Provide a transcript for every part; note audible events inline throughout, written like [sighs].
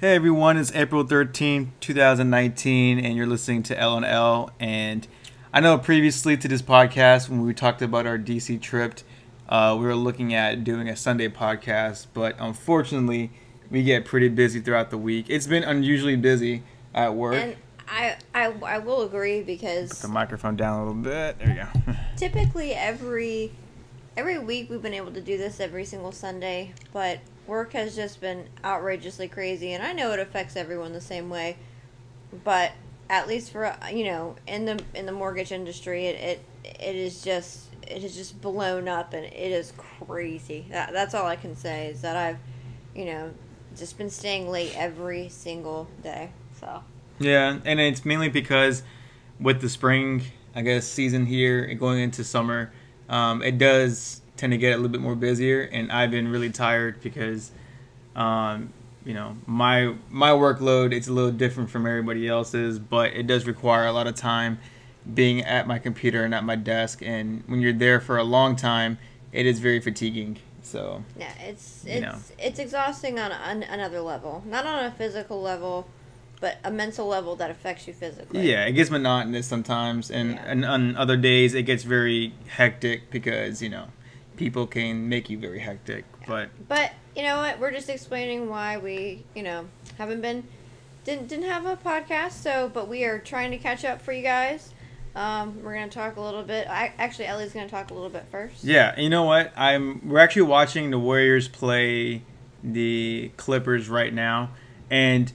Hey everyone, it's April 13th, 2019, and you're listening to L and L. And I know previously to this podcast, when we talked about our DC trip, uh, we were looking at doing a Sunday podcast, but unfortunately, we get pretty busy throughout the week. It's been unusually busy at work. And I, I, I will agree because. Put the microphone down a little bit. There you go. [laughs] typically every every week we've been able to do this every single Sunday, but work has just been outrageously crazy, and I know it affects everyone the same way. But at least for you know in the in the mortgage industry, it it, it is just it has just blown up, and it is crazy. That that's all I can say is that I've you know just been staying late every single day. So Yeah, and it's mainly because with the spring, I guess, season here and going into summer, um, it does tend to get a little bit more busier, and I've been really tired because, um, you know, my my workload it's a little different from everybody else's, but it does require a lot of time being at my computer and at my desk, and when you're there for a long time, it is very fatiguing. So Yeah, it's You it's know. it's exhausting on an, another level, not on a physical level, but a mental level that affects you physically. Yeah, it gets monotonous sometimes, and, Yeah. and on other days it gets very hectic because you know people can make you very hectic. But But you know what? We're just explaining why we, you know, haven't been didn't didn't have a podcast. So, but we are trying to catch up for you guys. Um, we're gonna talk a little bit. I actually Ellie's gonna talk a little bit first. yeah, you know what? I'm we're actually watching the Warriors play the Clippers right now, and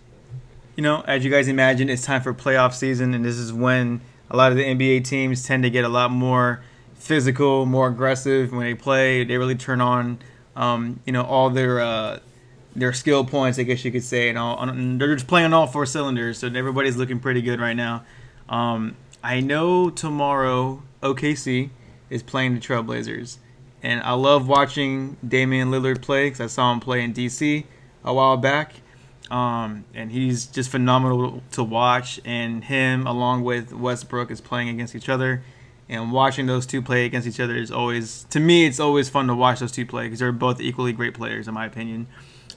you know, as you guys imagine, it's time for playoff season, and this is when a lot of the NBA teams tend to get a lot more physical, more aggressive when they play. They really turn on, um, you know, all their uh, their skill points, I guess you could say, and all. And they're just playing all four cylinders, so everybody's looking pretty good right now. Um, I know tomorrow OKC is playing the Trailblazers, and I love watching Damian Lillard play because I saw him play in DC a while back. Um, and he's just phenomenal to watch. And him, along with Westbrook, is playing against each other. And watching those two play against each other is always, to me, it's always fun to watch those two play because they're both equally great players, in my opinion.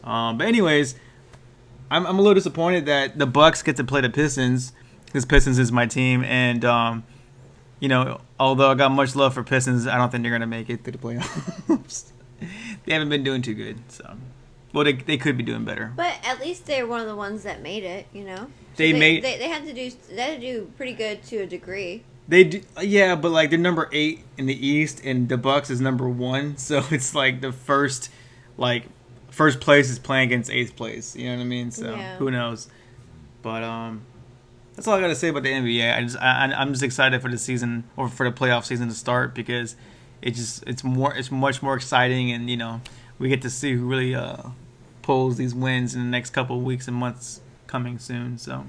Um, but anyways, I'm, I'm a little disappointed that the Bucks get to play the Pistons because Pistons is my team, and um, you know, although I got much love for Pistons, I don't think they're gonna make it to the playoffs. [laughs] they haven't been doing too good, so well, they, they could be doing better. But at least they're one of the ones that made it. You know. They made- They, they had to do. They had to do pretty good to a degree. They do, yeah, but like they're number eight in the East, and the Bucks is number one, [laughs] so it's like the first, like, first place is playing against eighth place. You know what I mean? So Yeah. who knows? But um, that's all I got to say about the NBA. I just I, I'm just excited for the season or for the playoff season to start because it just it's more it's much more exciting, and you know we get to see who really uh pulls these wins in the next couple of weeks and months coming soon. So,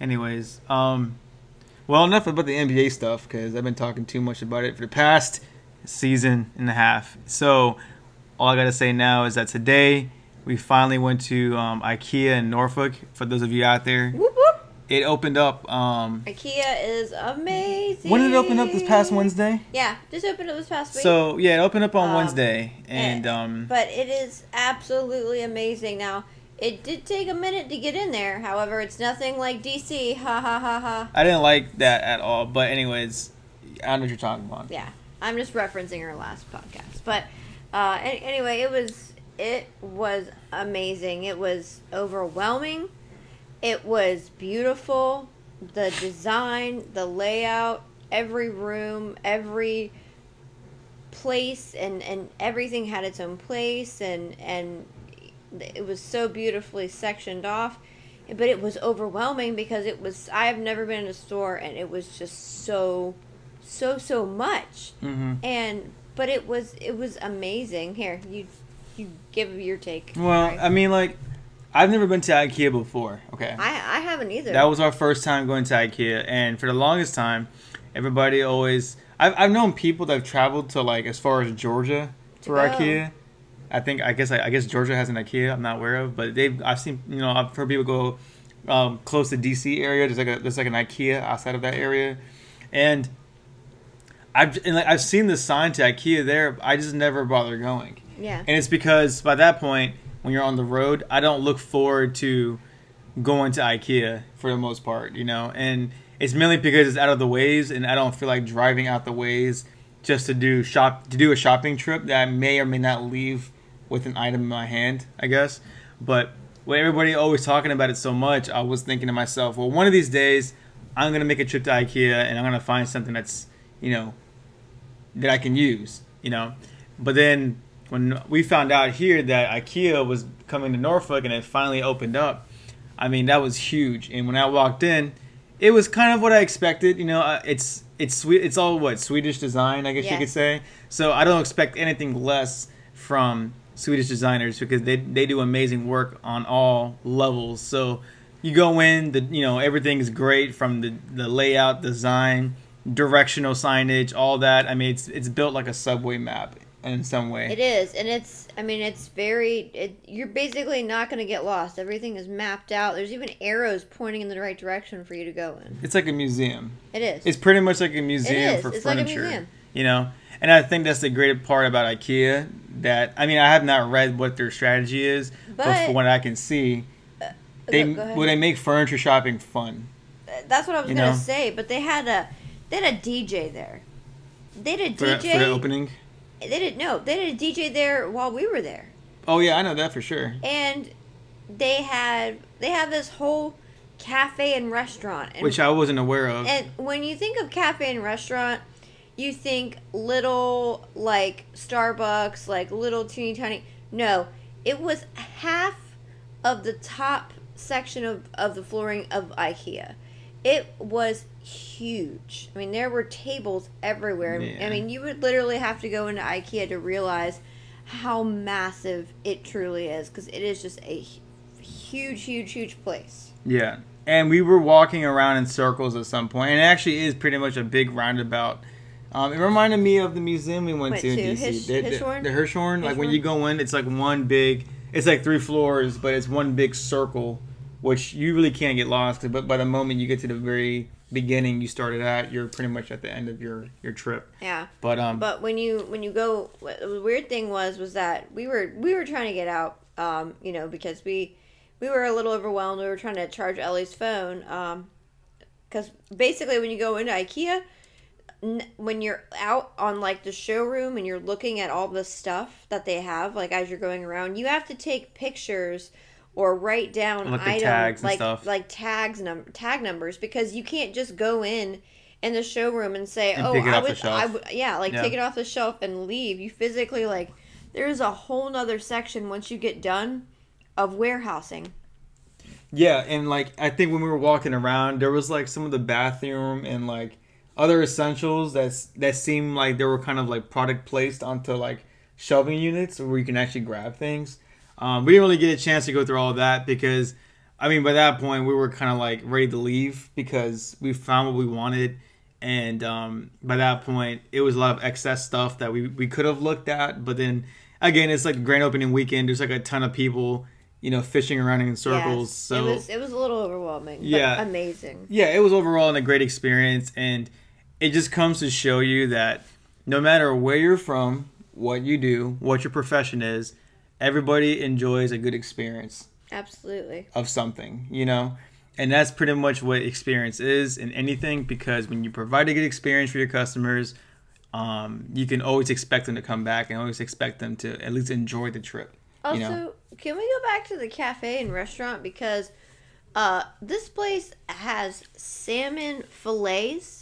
anyways, um. Well, enough about the NBA stuff because I've been talking too much about it for the past season and a half. So, all I got to say now is that today we finally went to um, IKEA in Norfolk. For those of you out there, Whoop whoop. it opened up. Um, IKEA is amazing. when did it open up this past Wednesday? Yeah, just opened up this past week. So yeah, it opened up on Um, Wednesday, and um, but it is absolutely amazing. Now, it did take a minute to get in there. However, it's nothing like DC. Ha ha ha ha. I didn't like that at all. But anyways, I don't know what you're talking about. Yeah, I'm just referencing our last podcast. But uh, anyway, it was it was amazing. It was overwhelming. It was beautiful. The design, the layout, every room, every place and and everything had its own place and and it was so beautifully sectioned off but it was overwhelming because it was i have never been in a store and it was just so so so much hmm and but it was it was amazing here you you give your take Well. I mean, like, I've never been to IKEA before. Okay. I I haven't either. That was our first time going to IKEA, and for the longest time, everybody always. I've, I've known people that have traveled to like as far as Georgia for go. IKEA. I think I guess I, I guess Georgia has an IKEA. I'm not aware of, but they've I've seen you know I've heard people go um, close to DC area. There's like a there's like an IKEA outside of that area, and I've and like, I've seen the sign to IKEA there. I just never bother going. yeah. And it's because by that point, when you're on the road, I don't look forward to going to IKEA for the most part, you know, and it's mainly because it's out of the ways, and I don't feel like driving out the ways just to do shop to do a shopping trip that I may or may not leave with an item in my hand, I guess. But with everybody always talking about it so much, I was thinking to myself, well, one of these days I'm gonna make a trip to IKEA and I'm gonna find something that's you know that I can use, you know. But then when we found out here that IKEA was coming to Norfolk and it finally opened up, I mean that was huge. And when I walked in, it was kind of what I expected. You know, uh, it's it's sweet. It's all what Swedish design, I guess you could say. So I don't expect anything less from Swedish designers because they they do amazing work on all levels. So you go in, the you know everything is great from the the layout, design, directional signage, all that. I mean, it's it's built like a subway map in some way. It is, and it's. I mean, it's very. It, you're basically not going to get lost. Everything is mapped out. There's even arrows pointing in the right direction for you to go in. It's like a museum. It is. It's pretty much like a museum is. for It's like a furniture. museum. You know, and I think that's the great part about IKEA. That I mean, I have not read what their strategy is, but, But- from what I can see, uh, they Go- go well, they make furniture shopping fun. That's what I was you gonna know? say. But they had a. They had a DJ there. They did a For, DJ. for the opening. They didn't know. They did a DJ there while we were there. Oh yeah, I know that for sure. and they had they have this whole cafe and restaurant and, Which I wasn't aware of. and when you think of cafe and restaurant you think little like starbucks like little teeny tiny no it was half of the top section of, of the flooring of ikea it was huge i mean there were tables everywhere Yeah. i mean you would literally have to go into ikea to realize how massive it truly is because it is just a huge huge huge place Yeah. And we were walking around in circles at some point, and it actually is pretty much a big roundabout. Um, it reminded me of the museum we went, Went to in DC. Hirsch- the, the, Hirshhorn? the Hirshhorn. Like when you go in, it's like one big. It's like three floors, but it's one big circle, which you really can't get lost. But by the moment you get to the very beginning you started at, you're pretty much at the end of your your trip. yeah But um, But when you when you go, the weird thing was was that we were we were trying to get out, um, you know, because we we were a little overwhelmed. We were trying to charge Ellie's phone, um, because basically when you go into IKEA, when you're out on like the showroom and you're looking at all the stuff that they have, like as you're going around, you have to take pictures or write down Like tags and like stuff. like tags num tag numbers because you can't just go in in the showroom and say, And "Oh, I would. I would, yeah, like Yeah. take it off the shelf and leave." You physically like there's a whole nother section once you get done of warehousing. Yeah, and like I think when we were walking around, there was like some of the bathroom and like other essentials that's that seem like they were kind of like product placed onto like shelving units where you can actually grab things. Um, we didn't really get a chance to go through all of that because, I mean, by that point we were kind of like ready to leave because we found what we wanted, and um, by that point it was a lot of excess stuff that we we could have looked at, but then again it's like grand opening weekend. There's like a ton of people, you know, fishing around in circles. Yes, so it was it was a little overwhelming. But Yeah. amazing. yeah, it was overall a great experience, and it just comes to show you that no matter where you're from, what you do, what your profession is, everybody enjoys a good experience Absolutely. of something, you know? And that's pretty much what experience is in anything because when you provide a good experience for your customers, um, you can always expect them to come back and always expect them to at least enjoy the trip. Also, you know? can we go back to the cafe and restaurant because uh, this place has salmon fillets.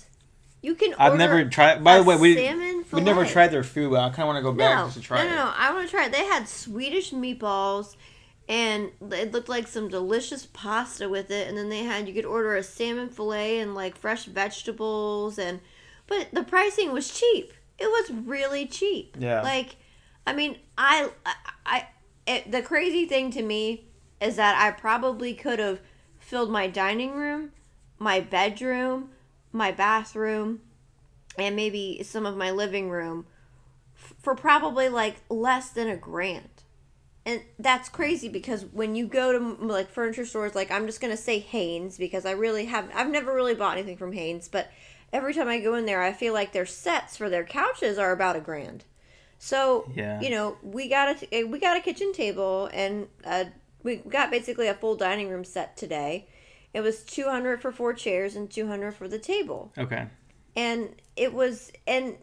You can. I've order never tried. By the way, we salmon we never tried their food, but I kind of want to go back No, just to try it. no, no, it. no. I want to try it. They had Swedish meatballs, and it looked like some delicious pasta with it. And then they had you could order a salmon fillet and like fresh vegetables, and but the pricing was cheap. It was really cheap. Yeah. Like, I mean, I, I, I it, the crazy thing to me is that I probably could have filled my dining room, my bedroom, my bathroom, and maybe some of my living room for probably like less than a grand. And that's crazy because when you go to like furniture stores, like I'm just gonna say Haynes because I really have I've never really bought anything from Haynes, but every time I go in there, I feel like their sets for their couches are about a grand. So Yeah. you know, we got a we got a kitchen table and uh, we got basically a full dining room set today. It was two hundred for four chairs and two hundred for the table, Okay. and it was and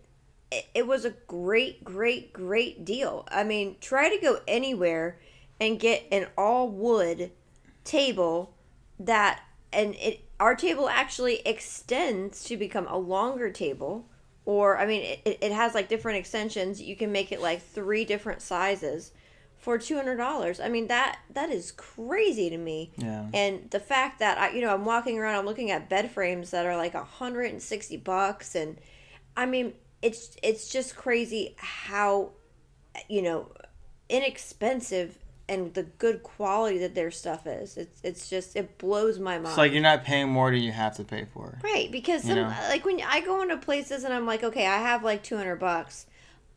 it, it was a great, great, great deal. I mean, try to go anywhere and get an all wood table that and it our table actually extends to become a longer table or i mean it, it has like different extensions you can make it like three different sizes for $200 i mean that that is crazy to me. Yeah. and the fact that i you know i'm walking around i'm looking at bed frames that are like 160 bucks. And i mean it's it's just crazy how you know inexpensive and the good quality that their stuff is. It's it's just it blows my mind. It's like you're not paying more than you have to pay for. right because some, like when i go into places and i'm like okay i have like 200 bucks.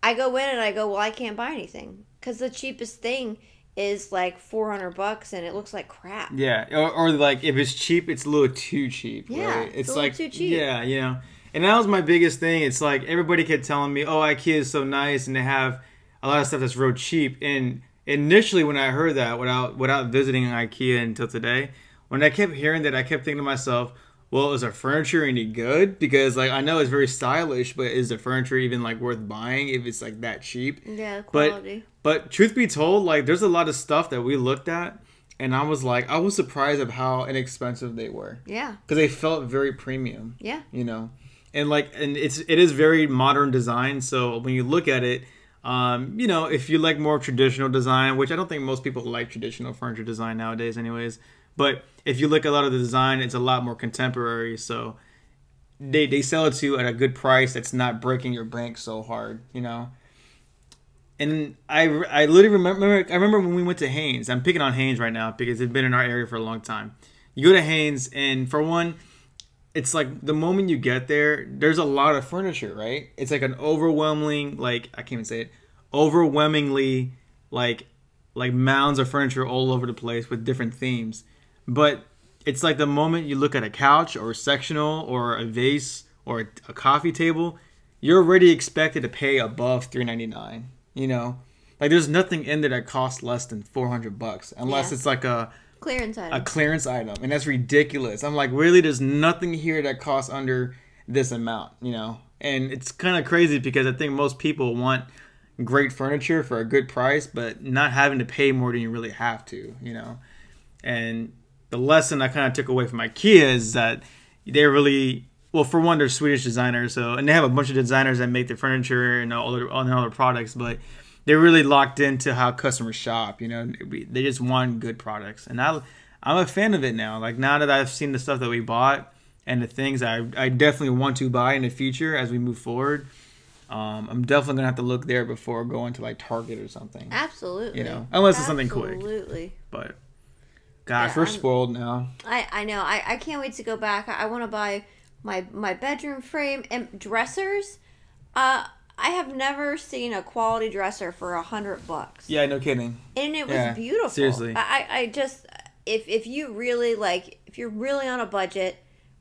I go in and i go well i can't buy anything because the cheapest thing is like 400 bucks and it looks like crap Yeah, or, or like if it's cheap, it's a little too cheap. Yeah, right? it's it's like too cheap. Yeah, you know, and that was my biggest thing. It's like everybody kept telling me, "Oh, IKEA is so nice," and they have a lot of stuff that's real cheap. And initially, when I heard that, without without visiting IKEA until today, when I kept hearing that, I kept thinking to myself, "Well, is our furniture any good?" Because like I know it's very stylish, but is the furniture even like worth buying if it's like that cheap? yeah But- quality But truth be told, like there's a lot of stuff that we looked at, and I was like, I was surprised of how inexpensive they were yeah because they felt very premium, yeah you know, and like and it's it is very modern design. So when you look at it, um, you know, if you like more traditional design, which I don't think most people like traditional furniture design nowadays, anyways. But if you look at a lot of the design, it's a lot more contemporary. So they they sell it to you at a good price that's not breaking your bank so hard, you know. And I, I literally remember I remember when we went to Haynes. I'm picking on Haynes right now because it's been in our area for a long time. You go to Haynes, and for one, it's like the moment you get there, there's a lot of furniture, right? It's like an overwhelming, like I can't even say it, overwhelmingly like like mounds of furniture all over the place with different themes. But it's like the moment you look at a couch or a sectional or a vase or a, a coffee table, you're already expected to pay above three ninety nine. You know, like there's nothing in there that costs less than four hundred bucks, unless Yeah. it's like a clearance item. a clearance item, and that's ridiculous. I'm like, really? There's nothing here that costs under this amount, you know? And it's kind of crazy because I think most people want great furniture for a good price, but not having to pay more than you really have to, you know? And the lesson I kind of took away from IKEA is that they're really well, for one, they're Swedish designers, so and they have a bunch of designers that make their furniture and all their, all their other products, but they're really locked into how customers shop. You know, they just want good products, and I, I'm a fan of it now. Like now that I've seen the stuff that we bought and the things I, I definitely want to buy in the future as we move forward. Um, I'm definitely gonna have to look there before going to like Target or something. absolutely You know, unless it's something quick. absolutely But gosh, Yeah, we're I'm- spoiled now. I, I know. I, I can't wait to go back. I, I want to buy my my bedroom frame and dressers. Uh, I have never seen a quality dresser for a hundred bucks. Yeah, no kidding. and it was Yeah, beautiful. seriously. I, I I just if if you really like if you're really on a budget,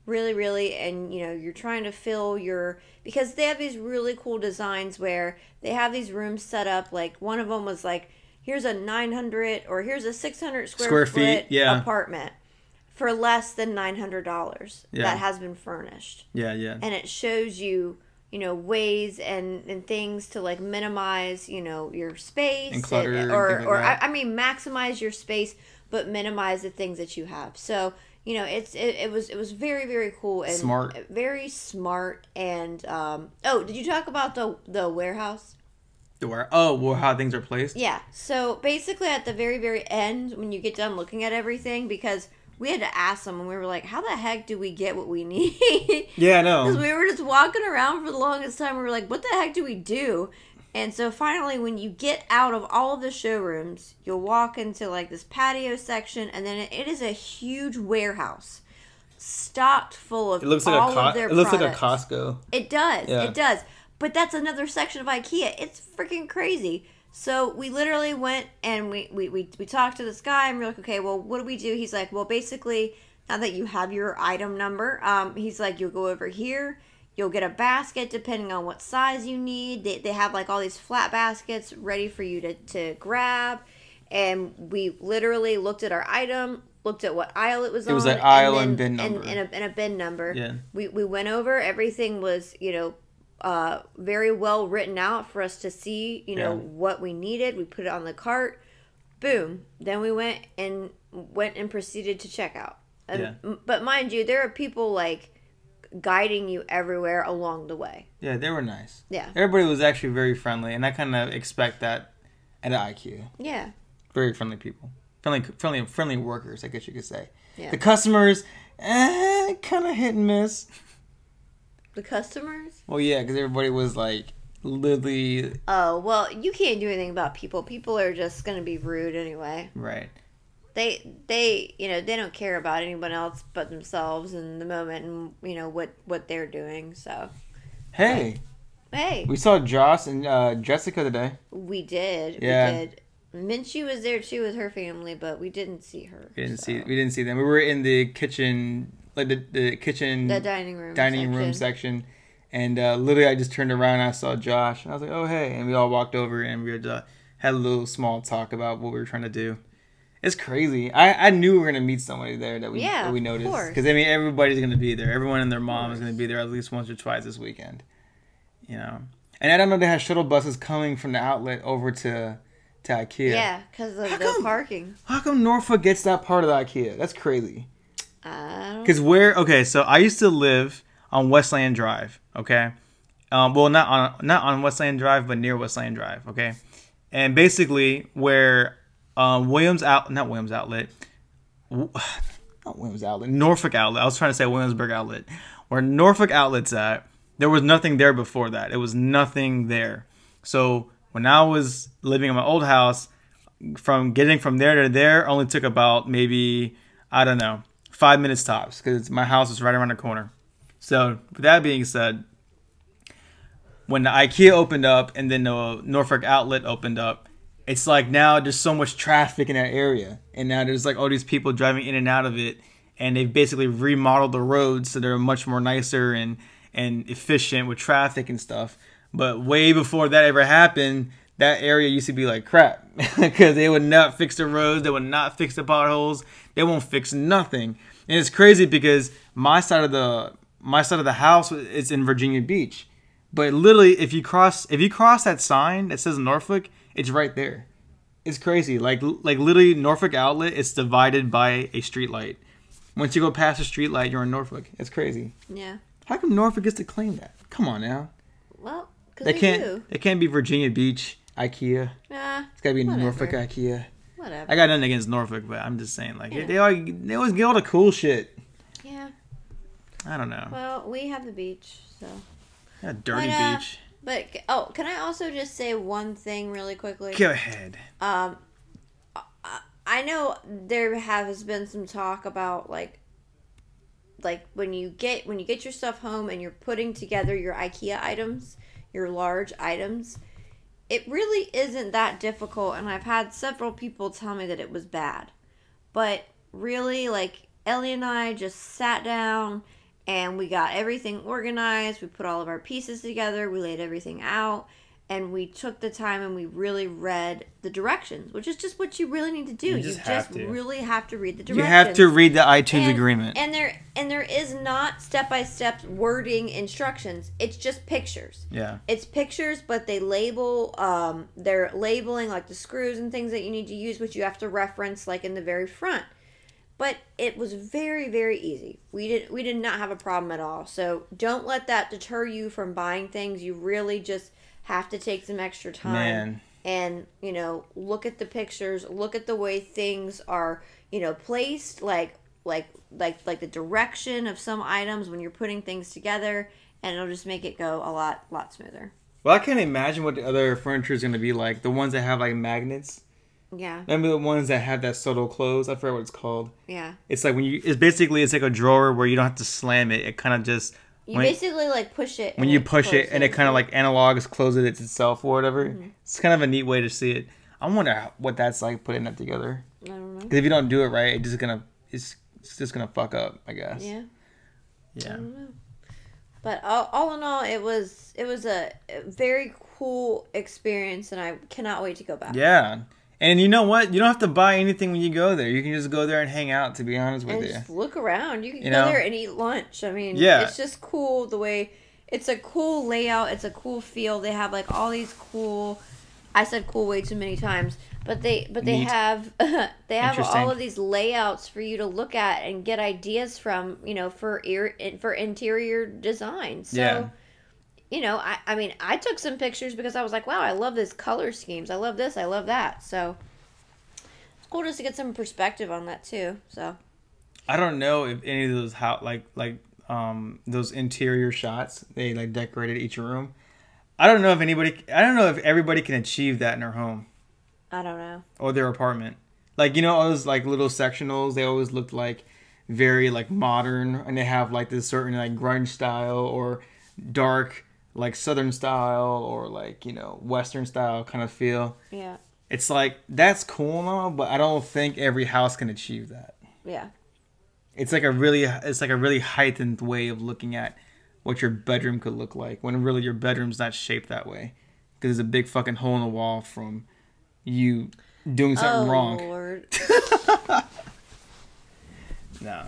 really really, and you know you're trying to fill your because they have these really cool designs where they have these rooms set up. Like one of them was like here's a 900 or here's a 600 square, Square foot feet, yeah. apartment for less than $900 Yeah. that has been furnished Yeah, yeah. and it shows you you know ways and, and things to like minimize you know your space And clutter and or things like or I. I mean maximize your space but minimize the things that you have so you know it's it, it was it was very very cool and Smart. very smart and um oh did you talk about the the warehouse where? Oh, well, how things are placed. yeah. So basically, at the very, very end, when you get done looking at everything, because we had to ask them, and we were like, "How the heck do we get what we [laughs] need?" Yeah, i know Because we were just walking around for the longest time. We were like, "What the heck do we do?" And so finally, when you get out of all of the showrooms, you'll walk into like this patio section, and then it, is a huge warehouse stocked full of It looks all like a of their it looks like a. Costco. It does. Yeah. It does. But that's another section of IKEA. It's freaking crazy. So we literally went and we, we, we, we talked to this guy and we're like, okay, well, what do we do? He's like, well, basically, now that you have your item number, um, he's like, you'll go over here, You'll get a basket depending on what size you need. They, they have like all these flat baskets ready for you to, to grab. And we literally looked at our item, looked at what aisle it was It on. was an aisle and then- bin number. And, and, a, and a bin number. Yeah. We, we went over, everything was, you know, uh, very well written out for us to see, you know, Yeah. what we needed. We put it on the cart. Boom. Then we went and went and proceeded to check out. And, Yeah. But mind you, there are people like guiding you everywhere along the way. Yeah, they were nice. Yeah. Everybody was actually very friendly, and I kind of expect that at IKEA. Yeah. Very friendly people, friendly, friendly, friendly workers. I guess you could say. Yeah. The customers, eh, kind of hit and miss. The customers? Well, yeah, because everybody was like literally Oh, well, you can't do anything about people. People are just going to be rude anyway. right. They they, you know, they don't care about anyone else but themselves in the moment and, you know, what what they're doing. So, Hey, hey, we saw Joss and uh, Jessica today. we did. Yeah. We did. Minchie was there too with her family, but we didn't see her. We didn't so. see we didn't see them. We were in the kitchen, like the, the kitchen the dining room. dining room section. section, and uh, literally I just turned around and I saw Josh, and I was like, "Oh hey!" And we all walked over and we had, uh, had a little small talk about what we were trying to do. It's crazy. I, I knew we were gonna meet somebody there that we Yeah, that we noticed because I mean everybody's gonna be there. Everyone and their mom is gonna be there at least once or twice this weekend. You know, and I don't know they have shuttle buses coming from the outlet over to to IKEA. Yeah, because of How the come? parking. How come Norfolk gets that part of the IKEA? That's crazy. Because where? Okay, so I used to live on Wesleyan Drive. Okay, um, well not on not on Wesleyan Drive, but near Wesleyan Drive. Okay, and basically where um, Williams out not Williams Outlet, [sighs] not Williams Outlet, Norfolk Outlet. I was trying to say Williamsburg Outlet, where Norfolk Outlet's at. There was nothing there before that. It was nothing there. So when I was living in my old house, from getting from there to there only took about maybe I don't know five minutes tops because my house is right around the corner. So with that being said, when the IKEA opened up and then the Norfolk Outlet opened up, it's like now there's so much traffic in that area, and now there's like all these people driving in and out of it, and they've basically remodeled the roads so they're much more nicer and and efficient with traffic and stuff. But way before that ever happened, that area used to be like crap [laughs] because they would not fix the roads, they would not fix the potholes, they won't fix nothing. And it's crazy because my side of the my side of the house is in Virginia Beach, but literally if you cross if you cross that sign that says Norfolk, it's right there. It's crazy. Like like literally Norfolk Outlet, it's divided by a street light. Once you go past a street light, you're in Norfolk. It's crazy. Yeah. How come Norfolk gets to claim that? Come on now. Well, because They we can't. do. It can't be Virginia Beach IKEA. Nah, It's gotta be Whatever. Norfolk IKEA. whatever. I got nothing against Norfolk, but I'm just saying, like Yeah. they always, they always get all the cool shit. yeah. I don't know. Well, we have the beach, so. Yeah, dirty But, uh, beach. But oh, can I also just say one thing really quickly? Go ahead. Um, I- I know there has been some talk about like, like when you get when you get your stuff home and you're putting together your IKEA items, your large items. It really isn't that difficult, and I've had several people tell me that it was bad. But really, like Ellie and I just sat down and we got everything organized. We put all of our pieces together. We laid everything out. And we took the time and we really read the directions, which is just what you really need to do. You You just just, have to. really have to read the directions. You have to read the iTunes And- agreement. And there and there is not step by step wording instructions. It's just pictures. yeah. It's pictures, but they label. Um, they're labeling like the screws and things that you need to use, which you have to reference like in the very front. But it was very very easy. We did we did not have a problem at all. So don't let that deter you from buying things. You really just have to take some extra time Man. and you know look at the pictures look at the way things are you know placed like like like like the direction of some items when you're putting things together and it'll just make it go a lot lot smoother Well, I can't imagine what the other furniture is gonna be like. The ones that have like magnets. yeah Remember the ones that have that subtle close? I forget what it's called. yeah It's like when you. It's basically it's like a drawer where you don't have to slam it. It kind of just you when, basically like push it when you push it and it kind of like analogs closes it itself or whatever. Mm-hmm. It's kind of a neat way to see it. I wonder how- what that's like putting that together. i don't know Because if you don't do it right, it's just gonna it's, it's just gonna fuck up. I guess. yeah i Yeah. don't know But all, all in all, it was it was a very cool experience, and I cannot wait to go back. Yeah. And you know what? You don't have to buy anything when you go there. You can just go there and hang out. To be honest with and you. just look around. You can You go know? there and eat lunch. I mean, Yeah. it's just cool the way it's a cool layout. It's a cool feel. They have like all these cool. I said cool way too many times, but they but they Neat. have [laughs] they have all of these layouts for you to look at and get ideas from. You know, for ear for interior design. So. Yeah. You know, I, I mean, I took some pictures because I was like, wow, I love this color schemes. I love this. I love that. So it's cool just to get some perspective on that too. So I don't know if any of those how like like um those interior shots they like decorated each room. I don't know if anybody. I don't know if everybody can achieve that in their home I don't know. or their apartment. Like you know, all those like little sectionals. They always look like very like modern, and they have like this certain like grunge style or dark like southern style or like you know western style kind of feel. Yeah. It's like that's cool and all, but I don't think every house can achieve that. Yeah. It's like a really it's like a really heightened way of looking at what your bedroom could look like when really your bedroom's not shaped that way because there's a big fucking hole in the wall from you doing something oh wrong. Lord. [laughs] Nah.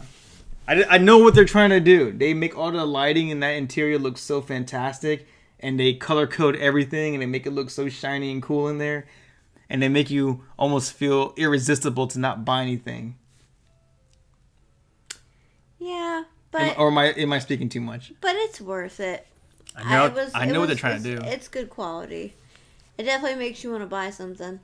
I, I know what they're trying to do. They make all the lighting in that interior look so fantastic, and they color code everything, and they make it look so shiny and cool in there, and they make you almost feel irresistible to not buy anything. Yeah, Am- but or am I am I speaking too much? but it's worth it. I know. it was- I it know what they're trying to do. It's good quality. It definitely makes you want to buy something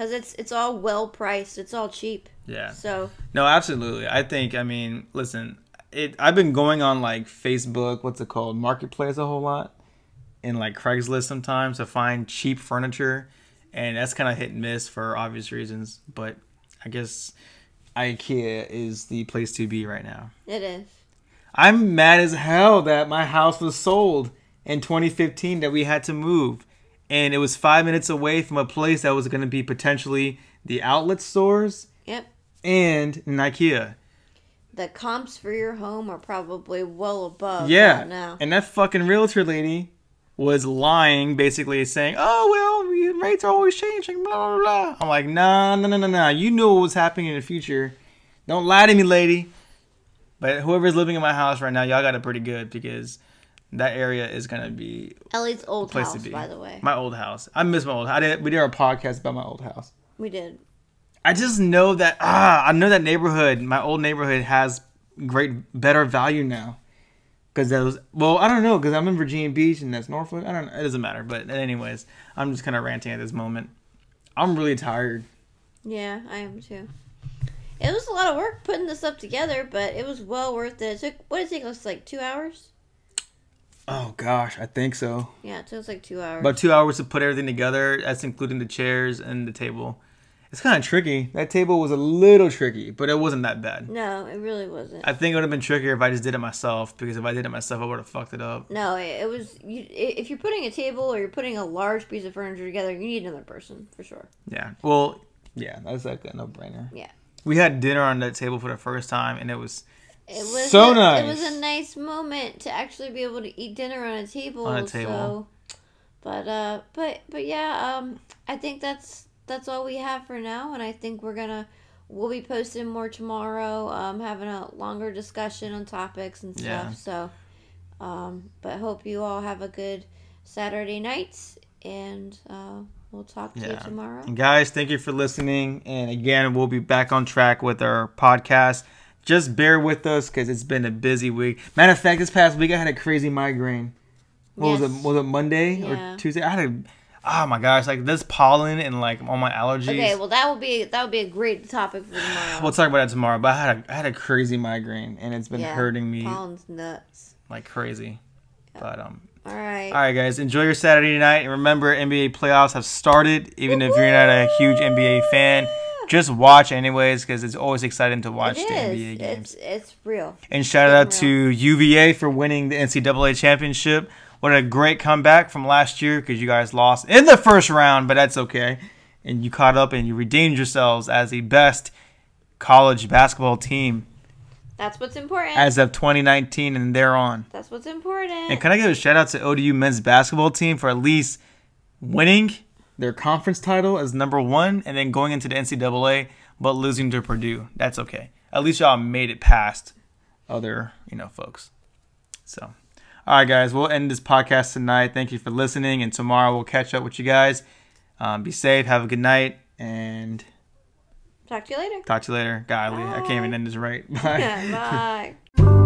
because it's it's all well priced. It's all cheap. Yeah. So No, absolutely. I think. I mean, listen. It. I've been going on like Facebook. What's it called? Marketplace a whole lot, and like Craigslist sometimes to find cheap furniture, and that's kind of hit and miss for obvious reasons. But I guess IKEA is the place to be right now. it is. I'm mad as hell that my house was sold in 2015 that we had to move. And it was five minutes away from a place that was going to be potentially the outlet stores Yep. and an IKEA. The comps for your home are probably well above Yeah. now. And that fucking realtor lady was lying, basically saying, oh, well, rates are always changing, blah, blah, blah. I'm like, nah, no, no, no, no. You know what was happening in the future. Don't lie to me, lady. But whoever's living in my house right now, y'all got it pretty good because that area is going to be Ellie's old place house, to be. by the way. My old house. I miss my old house. I did, we did our podcast about my old house. we did. I just know that ah, I know that neighborhood, my old neighborhood has great, better value now. Because that was well, I don't know, because I'm in Virginia Beach and that's Norfolk. I don't know. It doesn't matter. But anyways, I'm just kind of ranting at this moment. I'm really tired. Yeah, I am too. It was a lot of work putting this up together, but it was well worth it. It took what did it take us like two hours? Oh gosh, I think so. Yeah, it took us like two hours. About two hours to put everything together. That's including the chairs and the table. It's kind of tricky. That table was a little tricky, but it wasn't that bad. no, it really wasn't. I think it would have been trickier if I just did it myself. Because if I did it myself, I would have fucked it up. no, it, it was. You, if you're putting a table or you're putting a large piece of furniture together, you need another person for sure. Yeah. Well, yeah, that's like a no-brainer. Yeah. We had dinner on that table for the first time, and it was It was So a, nice. It was a nice moment to actually be able to eat dinner on a table. On a table. So, but uh, but but yeah, um, I think that's that's all we have for now, and I think we're gonna we'll be posting more tomorrow, um, having a longer discussion on topics and stuff. Yeah. So, um, but hope you all have a good Saturday night, and uh, we'll talk to you tomorrow. And guys, thank you for listening. And again, we'll be back on track with our podcast. Just bear with us because it's been a busy week. Matter of fact, this past week I had a crazy migraine. What was it? Was it Monday Yeah. or Tuesday? I had a. Oh my gosh! Like this pollen and like all my allergies. Okay, well that would be that would be a great topic for tomorrow. we'll talk about it tomorrow. But I had a I had a crazy migraine and it's been Yeah, hurting me Pollen's nuts. like crazy. But um, All right. All right, guys, enjoy your Saturday night. And remember, NBA playoffs have started. Even if you're not a huge NBA fan, just watch anyways because it's always exciting to watch It the is. NBA games. It's it's real. And shout out to UVA for winning the NCAA championship. What a great comeback from last year because you guys lost in the first round, but that's okay. And you caught up and you redeemed yourselves as the best college basketball team That's what's important. as of 2019 and thereon. That's what's important. And can I give a shout out to ODU men's basketball team for at least winning their conference title as number one and then going into the NCAA but losing to Purdue? That's okay. At least y'all made it past other, you know, folks. So, all right, guys, we'll end this podcast tonight. Thank you for listening, and tomorrow we'll catch up with you guys. Um, be safe, have a good night, and Talk to you later. talk to you later. Golly, I can't even end this right. [laughs] [laughs] Bye. Bye.